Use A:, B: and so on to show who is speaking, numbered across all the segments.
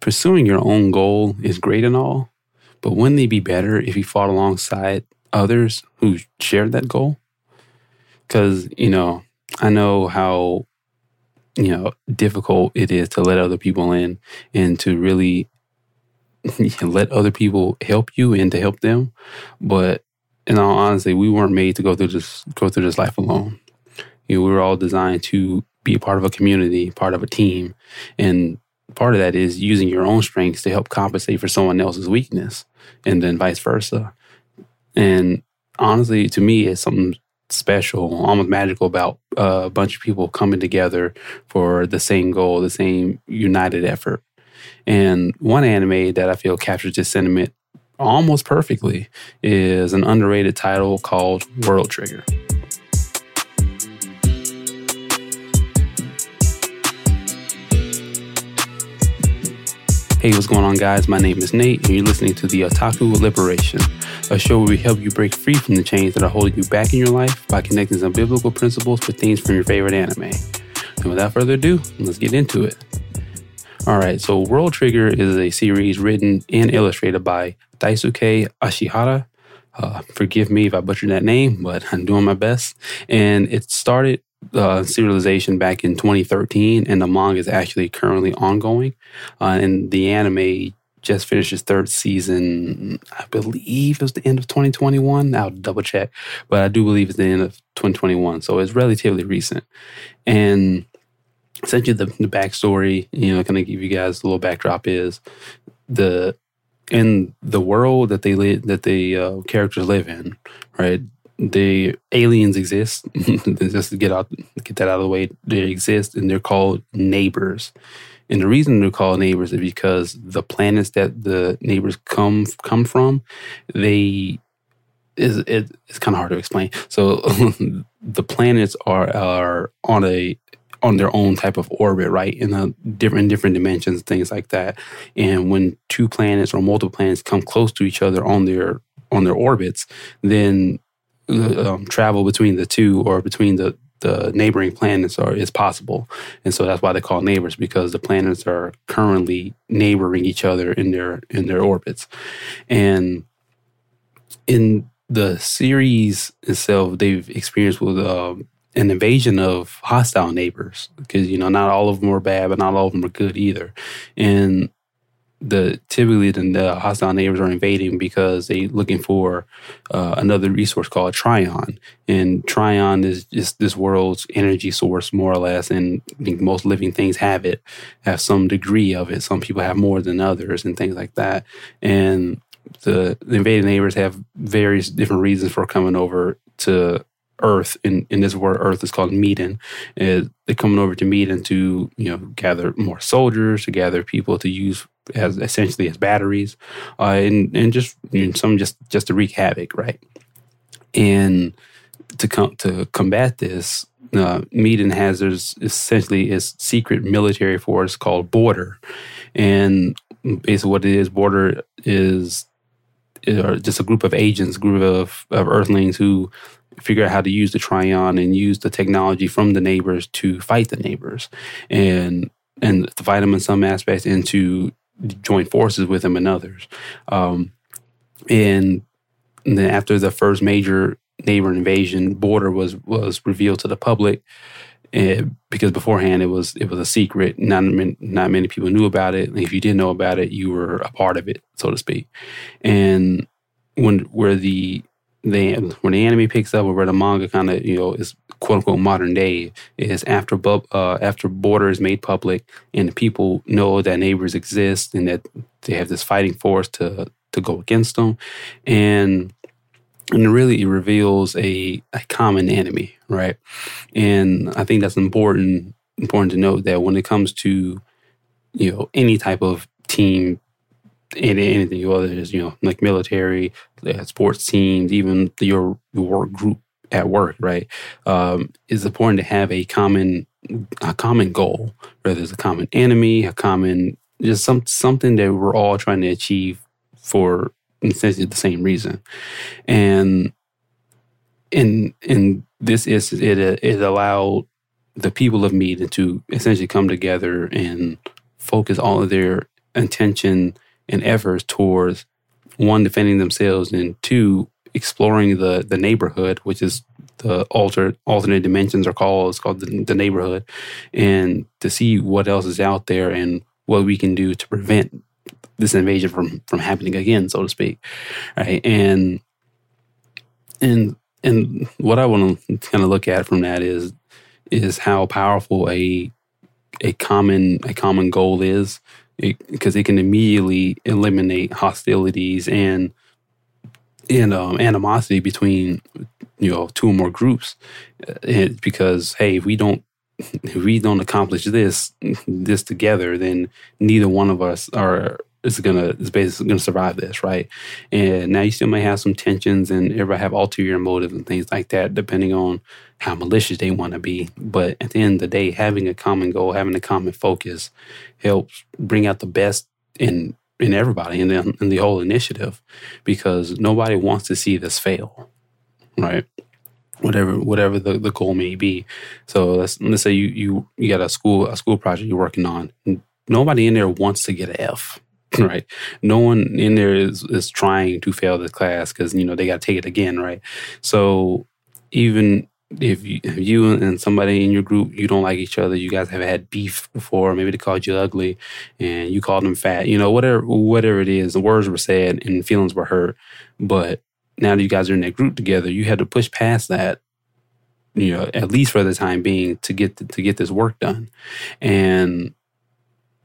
A: pursuing your own goal is great and all, but wouldn't it be better if you fought alongside others who shared that goal? Because, you know, I know how, you know, difficult it is to let other people in and to really let other people help you and to help them. But in all honesty, we weren't made to go through this go through this life alone. You know, we were all designed to be a part of a community, part of a team. And part of that is using your own strengths to help compensate for someone else's weakness and then vice versa. And honestly, to me, it's something special, almost magical about a bunch of people coming together for the same goal, the same united effort. And one anime that I feel captures this sentiment almost perfectly is an underrated title called World Trigger. Hey, what's going on, guys? My name is Nate, and you're listening to the Otaku Liberation, a show where we help you break free from the chains that are holding you back in your life by connecting some biblical principles with themes from your favorite anime. And without further ado, let's get into it. All right, so World Trigger is a series written and illustrated by Daisuke Ashihara. Uh, forgive me if I butchered that name, but I'm doing my best. And it started uh, serialization back in 2013, and the manga is actually currently ongoing. Uh, and the anime just finished its third season. I believe it was the end of 2021. I'll double check, but I do believe it's the end of 2021. So it's relatively recent. And essentially, the, the backstory, you know, kind of give you guys a little backdrop is the in the world that they live that the uh, characters live in, right? The aliens exist. Just to get out, get that out of the way, they exist, and they're called neighbors. And the reason they're called neighbors is because the planets that the neighbors come come from, they is it, it's kind of hard to explain. So the planets are are on a on their own type of orbit, right? In a different different dimensions, things like that. And when two planets or multiple planets come close to each other on their on their orbits, then um, travel between the two or between the the neighboring planets are is possible, and so that's why they call neighbors because the planets are currently neighboring each other in their in their orbits, and in the series itself, they've experienced with uh, an invasion of hostile neighbors because you know not all of them are bad, but not all of them are good either, and the typically the, the, hostile neighbors are invading because they're looking for uh, another resource called Trion, and Trion is just this world's energy source, more or less. And I think most living things have it, have some degree of it. Some people have more than others, and things like that. And the, the invading neighbors have various different reasons for coming over to Earth, in, in this word Earth is called Miden. they're coming over to Miden to, you know, gather more soldiers, to gather people to use as essentially as batteries, uh, and and just you know, some just just to wreak havoc, right? And to come to combat this, uh, Miden has there's essentially its secret military force called Border, and basically what it is, Border is, is just a group of agents, group of, of Earthlings who figure out how to use the Trion and use the technology from the neighbors to fight the neighbors, and and to fight them in some aspects and to join forces with them in others. Um, and then after the first major neighbor invasion, border was was revealed to the public. Eh, because beforehand it was it was a secret. Not not many people knew about it. And if you didn't know about it, you were a part of it, so to speak. And when where the the when the anime picks up or where the manga kind of you know is quote unquote modern day is after uh, after border is made public and people know that neighbors exist and that they have this fighting force to to go against them. And and really it reveals a, a common enemy right? And i think that's important important to note that when it comes to you know any type of team anything whether it's you know like military, sports teams, even your work group at work, right? Um, it's important to have a common a common goal, whether it's a common enemy, a common just some something that we're all trying to achieve for essentially the same reason, and in in this is it it allowed the people of Miden to essentially come together and focus all of their intention and efforts towards one defending themselves and two exploring the the neighborhood, which is the alter alternate dimensions are called. It's called the, the neighborhood, and to see what else is out there and what we can do to prevent this invasion from from happening again, so to speak. Right. And and and what I want to kind of look at from that is is how powerful a a common a common goal is because it, it, can immediately eliminate hostilities and and um, animosity between you know two or more groups and uh, because hey if we don't if we don't accomplish this this together then neither one of us are is gonna is basically gonna survive this, right? And now you still may have some tensions and everybody have ulterior motives and things like that, depending on how malicious they want to be. But at the end of the day, having a common goal, having a common focus, helps bring out the best in in everybody in the in the whole initiative, because nobody wants to see this fail, right? Whatever whatever the, the goal may be. So let's let's say you you you got a school a school project you're working on. Nobody in there wants to get an F right? No one in there is is trying to fail the class because you know they got to take it again, right? So even if you, if you and somebody in your group you don't like each other, you guys have had beef before. Maybe they called you ugly, and you called them fat. You know, whatever whatever it is, the words were said and feelings were hurt. But now that you guys are in that group together, you had to push past that. You know, at least for the time being, to get to, to get this work done, and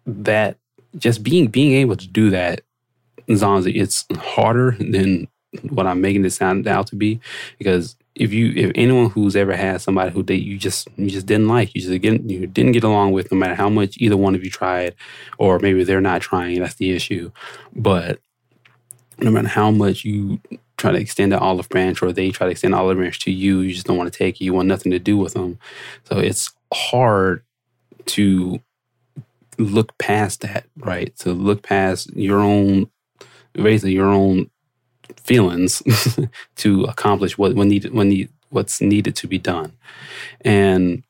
A: that just being being able to do that, Zonzi, it's harder than what I'm making it sound out to be. Because if you if anyone who's ever had somebody who they you just you just didn't like, you just get, you didn't get along with, no matter how much either one of you tried, or maybe they're not trying, that's the issue. But no matter how much you try to extend the olive branch or they try to extend olive branch to you, you just don't want to take it. You want nothing to do with them. So it's hard to look past that, right? To look past your own, basically your own feelings to accomplish what when needed when need what's needed to be done, and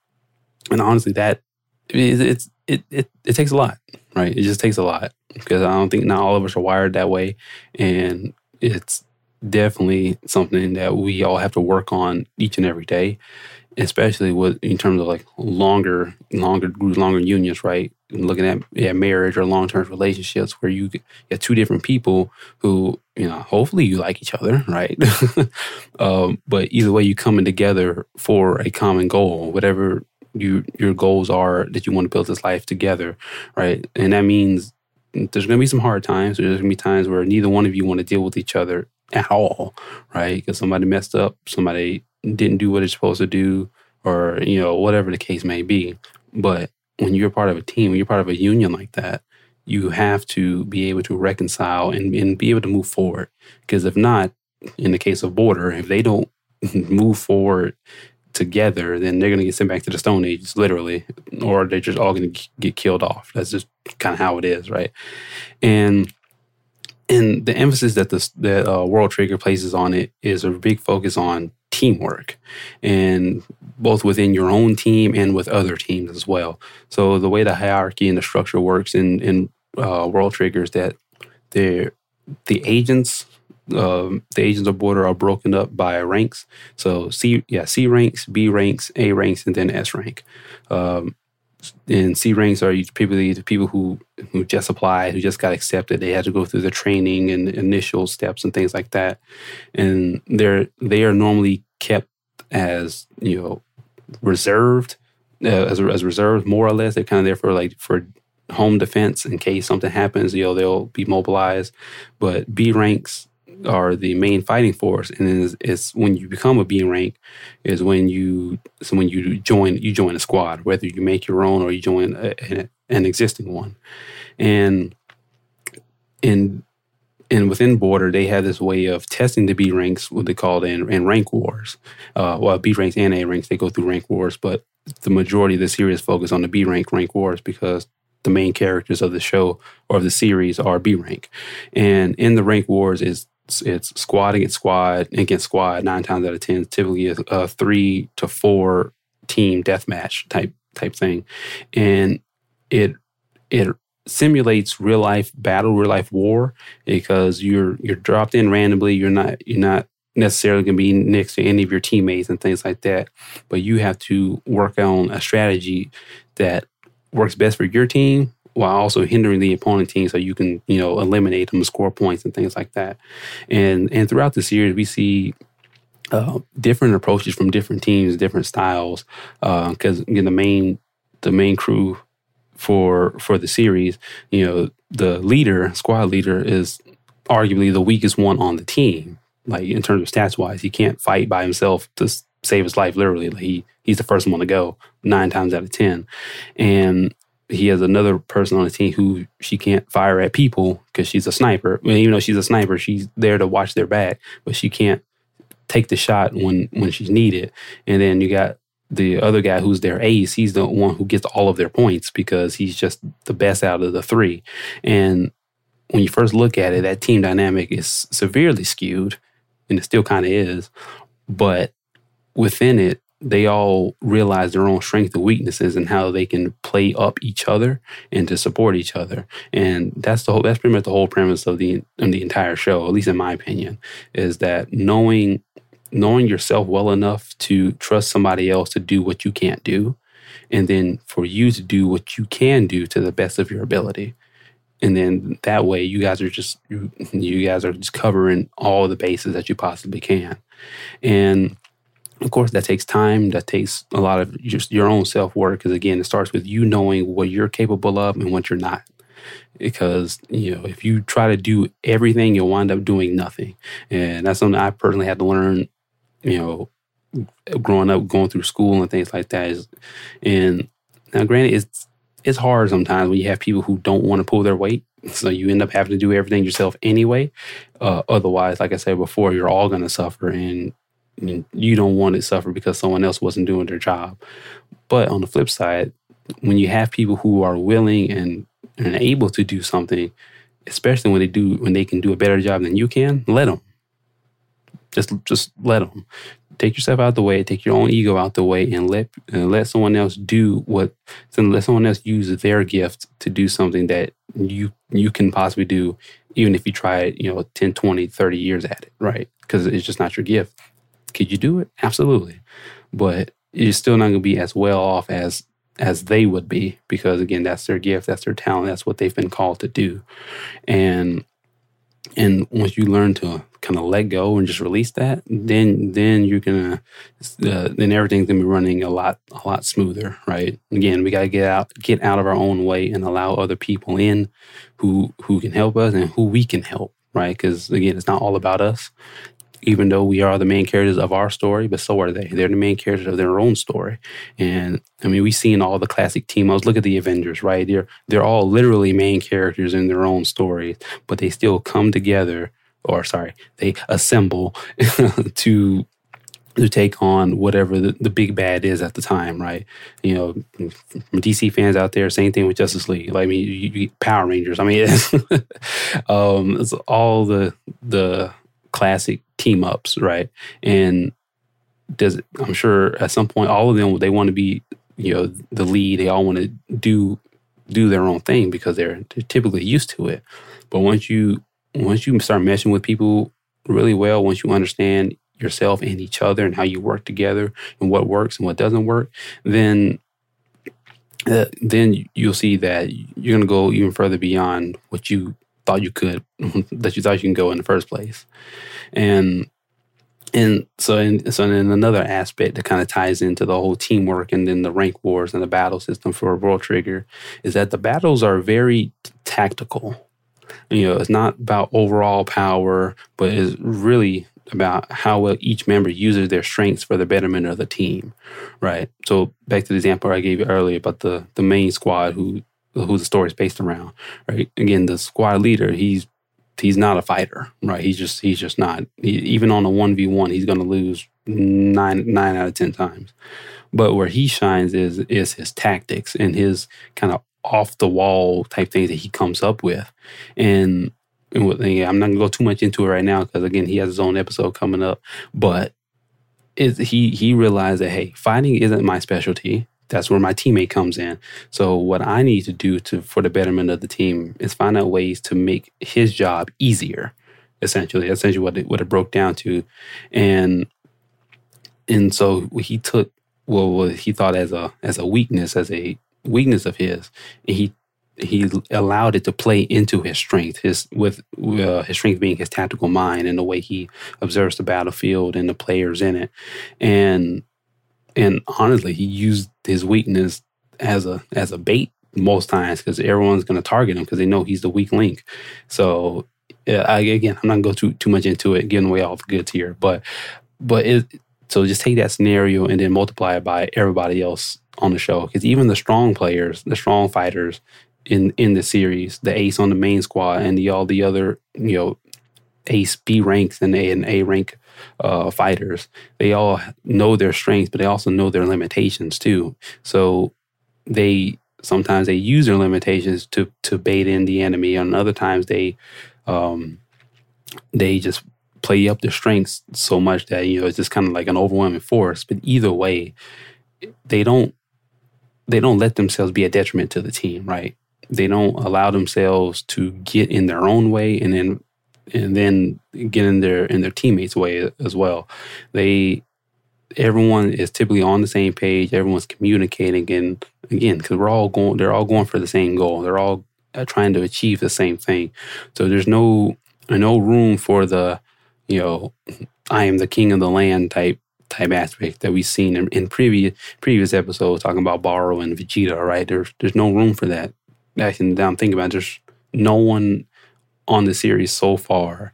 A: and honestly, that it, it, it it takes a lot, right? It just takes a lot because I don't think not all of us are wired that way, and it's definitely something that we all have to work on each and every day especially with in terms of like longer, longer, longer unions, right? Looking at yeah, marriage or long term relationships where you get two different people who, you know, hopefully you like each other, right? um, but either way, you're coming together for a common goal, whatever you your goals are that you want to build this life together, right? And that means there's going to be some hard times. There's going to be times where neither one of you want to deal with each other at all, right? Because somebody messed up, somebody didn't do what it's supposed to do, or you know whatever the case may be. But when you're part of a team, when you're part of a union like that, you have to be able to reconcile and, and be able to move forward. Because if not, in the case of border, if they don't move forward together, then they're going to get sent back to the Stone Age, literally, or they're just all going to get killed off. That's just kind of how it is, right? And and the emphasis that the that uh, World Trigger places on it is a big focus on teamwork, and both within your own team and with other teams as well. So the way the hierarchy and the structure works in in uh, World Trigger is that the the agents. Um, the agents of border are broken up by ranks. So C, yeah, C ranks, B ranks, A ranks, and then S rank. Um, and C ranks are typically the people who who just applied, who just got accepted. They had to go through the training and initial steps and things like that, and they're they are normally kept as you know reserved uh, as as reserved more or less. They're kind of there for like for home defense in case something happens. You know they'll be mobilized, but B ranks are the main fighting force, and it's, it's, when you become a B rank is when you so when you join you join a squad, whether you make your own or you join a, a, an existing one, and and and within border they have this way of testing the B ranks, what they call it in, in rank wars. Uh, well, B ranks and A ranks they go through rank wars, but the majority of the series focus on the B rank rank wars because the main characters of the show or of the series are B rank, and in the rank wars is it's squad against squad against squad nine times out of ten. Typically, a, a three to four team deathmatch type type thing, and it it simulates real life battle, real life war, because you're you're dropped in randomly. You're not you're not necessarily going to be next to any of your teammates and things like that, but you have to work on a strategy that works best for your team while also hindering the opponent team so you can you know eliminate them score points and things like that and and throughout the series we see uh, different approaches from different teams different styles because uh, the main the main crew for for the series, you know, the leader, squad leader, is arguably the weakest one on the team. Like in terms of stats wise, he can't fight by himself to save his life. Literally, like he he's the first one to go nine times out of ten, and he has another person on the team who she can't fire at people because she's a sniper. I mean, even though she's a sniper, she's there to watch their back, but she can't take the shot when when she's needed. And then you got the other guy who's their ace, he's the one who gets all of their points because he's just the best out of the three. And when you first look at it, that team dynamic is severely skewed, and it still kind of is. But within it, they all realize their own strengths and weaknesses and how they can play up each other and to support each other. And that's the whole that's pretty much the whole premise of the of the entire show, at least in my opinion, is that knowing knowing yourself well enough to trust somebody else to do what you can't do, and then for you to do what you can do to the best of your ability. And then that way, you guys are just you, you guys are just covering all the bases that you possibly can. And of course, that takes time. That takes a lot of just your own self work. Because again, it starts with you knowing what you're capable of and what you're not because you know if you try to do everything you'll wind up doing nothing and that's something i personally had to learn you know, growing up, going through school and things like that. Is, and now, granted, it's it's hard sometimes when you have people who don't want to pull their weight, so you end up having to do everything yourself anyway. Uh, otherwise, like I said before, you're all going to suffer, and you don't want to suffer because someone else wasn't doing their job. But on the flip side, when you have people who are willing and, and able to do something, especially when they do when they can do a better job than you can, let them just just let them take yourself out the way, take your own ego out the way, and let and let someone else do what. Let someone else use their gift to do something that you you can possibly do, even if you try it, you know, 10, 20, 30 years at it, right? Because it's just not your gift. Could you do it? Absolutely, but you're still not going to be as well off as as they would be because again, that's their gift, that's their talent, that's what they've been called to do, and and once you learn to kind of let go and just release that, then then you're gonna uh, then everything's gonna be running a lot a lot smoother, right? Again, we gotta get out get out of our own way and allow other people in who who can help us and who we can help, right? Because again, it's not all about us even though we are the main characters of our story, but so are they. They're the main characters of their own story. And I mean, we've seen all the classic team ups. Look at the Avengers, right? They're they're all literally main characters in their own stories, but they still come together, or sorry, they assemble to to take on whatever the, the big bad is at the time, right? You know, DC fans out there, same thing with Justice League. Like, I mean, you, you, Power Rangers. I mean, it's, um, it's all the the classic team ups, right? And does it, I'm sure at some point all of them they want to be you know the lead. They all want to do do their own thing because they're, they're typically used to it. But once you once you start meshing with people really well, once you understand yourself and each other and how you work together and what works and what doesn't work, then uh, then you'll see that you're going to go even further beyond what you thought you could, that you thought you can go in the first place. And and so in, so in another aspect that kind of ties into the whole teamwork and then the rank wars and the battle system for World Trigger is that the battles are very tactical. You know, it's not about overall power, but it's really about how well each member uses their strengths for the betterment of the team, right? So back to the example I gave you earlier about the the main squad who who the story is based around, right? Again, the squad leader, he's he's not a fighter, right? He's just he's just not. He, even on a one v one, he's going to lose nine nine out of ten times. But where he shines is is his tactics and his kind of off the wall type things that he comes up with, and. and yeah, I'm not gonna go too much into it right now because again he has his own episode coming up. But is he he realized that hey, fighting isn't my specialty that's where my teammate comes in. So what I need to do to for the betterment of the team is find out ways to make his job easier. Essentially, essentially what it what it broke down to, and and so he took what he thought as a as a weakness as a weakness of his, and he he allowed it to play into his strength, his with uh, his strength being his tactical mind and the way he observes the battlefield and the players in it, and and honestly, he used his weakness as a as a bait most times because everyone's going to target him because they know he's the weak link. So I, again, I'm not going to go too too much into it, giving away all the goods here, but but it, so just take that scenario and then multiply it by everybody else on the show because even the strong players, the strong fighters in in the series, the ace on the main squad and the all the other you know ace B ranks and A and A rank uh, fighters, they all know their strengths, but they also know their limitations too. So they sometimes they use their limitations to to bait in the enemy, and other times they um, they just play up their strengths so much that you know it's just kind of like an overwhelming force. But either way, they don't they don't let themselves be a detriment to the team, right? They don't allow themselves to get in their own way and then and then get in their in their teammates' way as well. They everyone is typically on the same page. Everyone's communicating, and again, because we're all going, they're all going for the same goal. They're all uh, trying to achieve the same thing. So there's no no room for the you know I am the king of the land type type aspect that we've seen in, in previous previous episodes talking about Barou and Vegeta. Right? There's there's no room for that. I can now think about it, there's no one on the series so far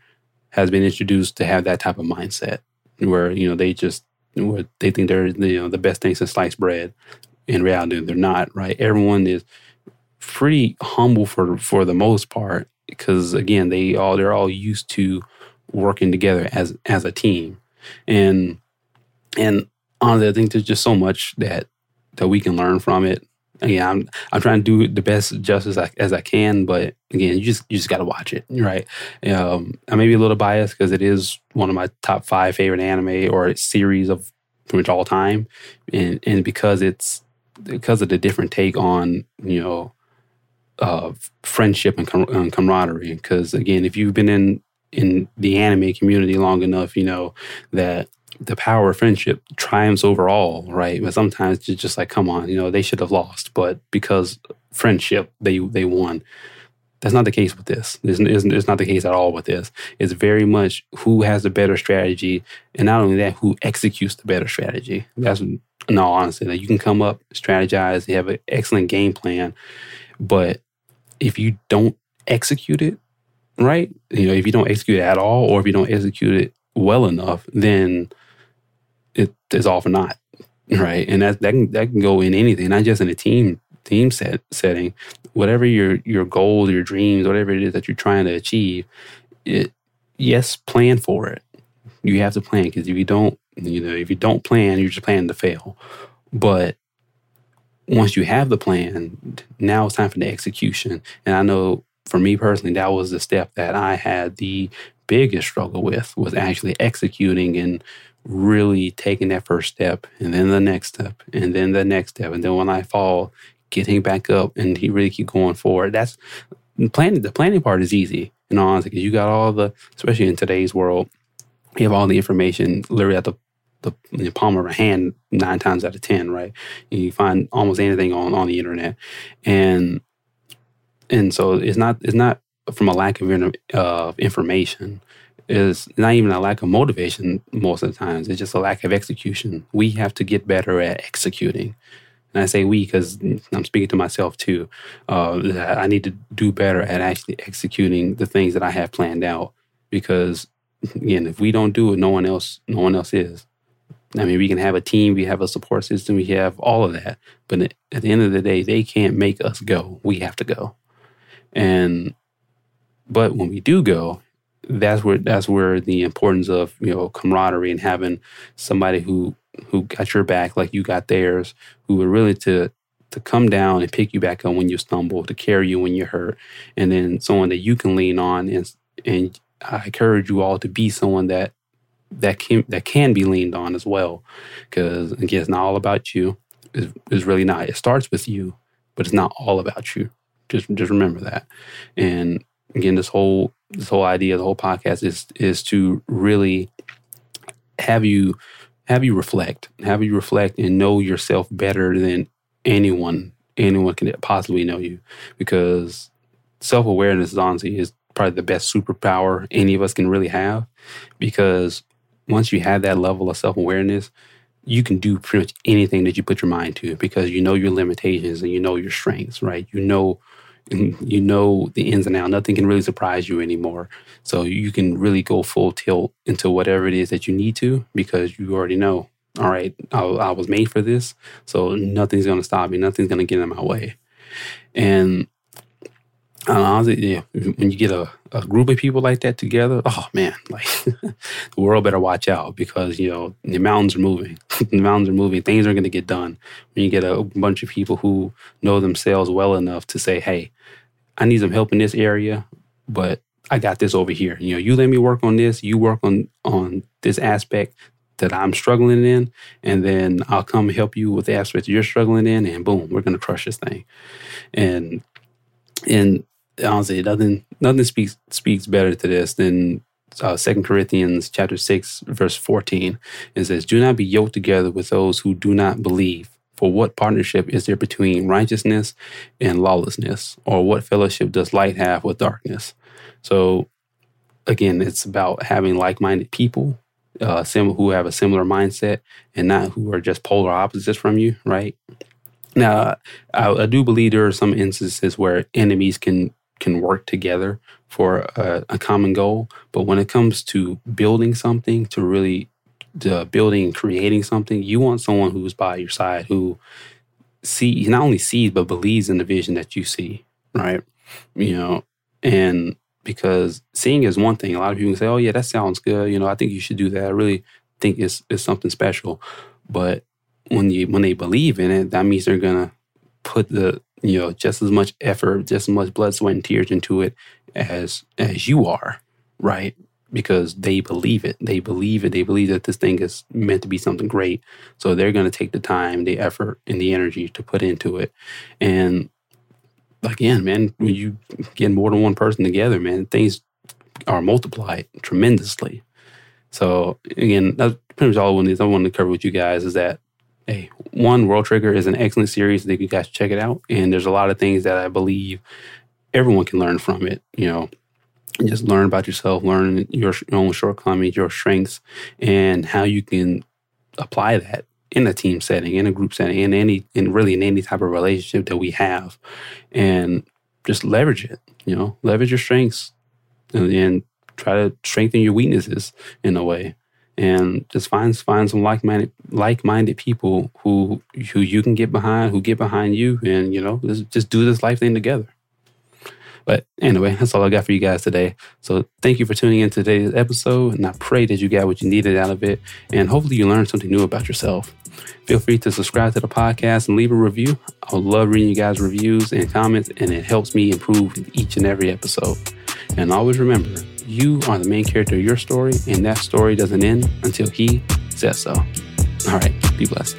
A: has been introduced to have that type of mindset where you know they just where they think they're you know the best thing since sliced bread. In reality, they're not. Right? Everyone is pretty humble for for the most part because again, they all they're all used to working together as as a team, and and honestly, I think there's just so much that that we can learn from it again, I'm I'm trying to do the best justice I, as I can, but again, you just you just got to watch it, right? Um, I may be a little biased because it is one of my top five favorite anime or series of pretty much all time, and and because it's because of the different take on you know uh, friendship and, com- and camaraderie. Because again, if you've been in in the anime community long enough, you know that the power of friendship triumphs over all, right? But sometimes it's just like, come on, you know, they should have lost, but because friendship, they they won. That's not the case with this. It's, it's, it's not the case at all with this. It's very much who has the better strategy, and not only that, who executes the better strategy. That's no, honestly. That you can come up, strategize, you have an excellent game plan, but if you don't execute it right, you know, if you don't execute it at all, or if you don't execute it well enough, then it is often not right? And that that can that can go in anything, not just in a team team set setting. Whatever your your goals, your dreams, whatever it is that you're trying to achieve, it yes, plan for it. You have to plan because if you don't, you know, if you don't plan, you're just planning to fail. But once you have the plan, now it's time for the execution. And I know for me personally, that was the step that I had the biggest struggle with was actually executing and really taking that first step and then the next step and then the next step. And then when I fall, getting back up and he really keep going forward. That's planning. The planning part is easy, you know, because you got all the, especially in today's world, you have all the information literally at the the, the palm of a hand nine times out of ten, right? You find almost anything on on the internet, and and so it's not it's not from a lack of uh, information is not even a lack of motivation most of the times. It's just a lack of execution. We have to get better at executing. And I say we because I'm speaking to myself too. Uh, I need to do better at actually executing the things that I have planned out. Because again, if we don't do it, no one else, no one else is. I mean, we can have a team, we have a support system, we have all of that. But at the end of the day, they can't make us go. We have to go. And but when we do go, that's where that's where the importance of you know camaraderie and having somebody who who got your back like you got theirs, who are really to to come down and pick you back up when you stumble, to carry you when you're hurt, and then someone that you can lean on. And and I encourage you all to be someone that that can that can be leaned on as well, because again, it's not all about you. It's, is really not. It starts with you, but it's not all about you. Just just remember that. And again, this whole this whole idea, the whole podcast is is to really have you have you reflect, have you reflect and know yourself better than anyone anyone can possibly know you, because self awareness, honestly, is probably the best superpower any of us can really have. Because once you have that level of self awareness, you can do pretty much anything that you put your mind to because you know your limitations and you know your strengths, right? You know you know the ins and outs. Nothing can really surprise you anymore. So you can really go full tilt into whatever it is that you need to because you already know. All right, I, I was made for this, so nothing's gonna stop me. Nothing's gonna get in my way. And yeah, when you get a, a group of people like that together, oh man, like the world better watch out because you know the mountains are moving. the mountains are moving. Things are going to get done when you get a bunch of people who know themselves well enough to say, "Hey, I need some help in this area, but I got this over here. You know, you let me work on this. You work on on this aspect that I'm struggling in, and then I'll come help you with the aspect you're struggling in, and boom, we're going to crush this thing." And and honestly, nothing nothing speaks speaks better to this than uh, Second Corinthians chapter six verse fourteen. It says, "Do not be yoked together with those who do not believe." For what partnership is there between righteousness and lawlessness? Or what fellowship does light have with darkness? So, again, it's about having like minded people uh, who have a similar mindset and not who are just polar opposites from you, right? Now, I, I do believe there are some instances where enemies can can work together for a, a common goal. But when it comes to building something, to really to building and creating something, you want someone who's by your side who see not only sees but believes in the vision that you see, right? You know, and because seeing is one thing. A lot of people can say, "Oh yeah, that sounds good." You know, I think you should do that. I really think it's it's something special. But when you when they believe in it, that means they're gonna put the you know just as much effort, just as much blood, sweat, and tears into it as as you are, right? Because they believe it. They believe it. They believe that this thing is meant to be something great. So they're going to take the time, the effort, and the energy to put into it. And again, man, when you get more than one person together, man, things are multiplied tremendously. So again, that's pretty much all I wanted, I wanted to cover with you guys is that hey, one, World Trigger is an excellent series. I think you guys check it out. And there's a lot of things that I believe everyone can learn from it. You know, just learn about yourself, learn your, your own shortcomings, your strengths, and how you can apply that in a team setting, in a group setting, in any, in really in any type of relationship that we have, and just leverage it. You know, leverage your strengths, and, and try to strengthen your weaknesses in a way and just find find some like minded like minded people who who you can get behind, who get behind you, and you know just, just do this life thing together. But anyway, that's all I got for you guys today. So thank you for tuning in to today's episode, and I pray that you got what you needed out of it, and hopefully you learned something new about yourself. Feel free to subscribe to the podcast and leave a review. I love reading you guys' reviews and comments, and it helps me improve each and every episode. And always remember, you are the main character of your story, and that story doesn't end until he says so. All right, be blessed.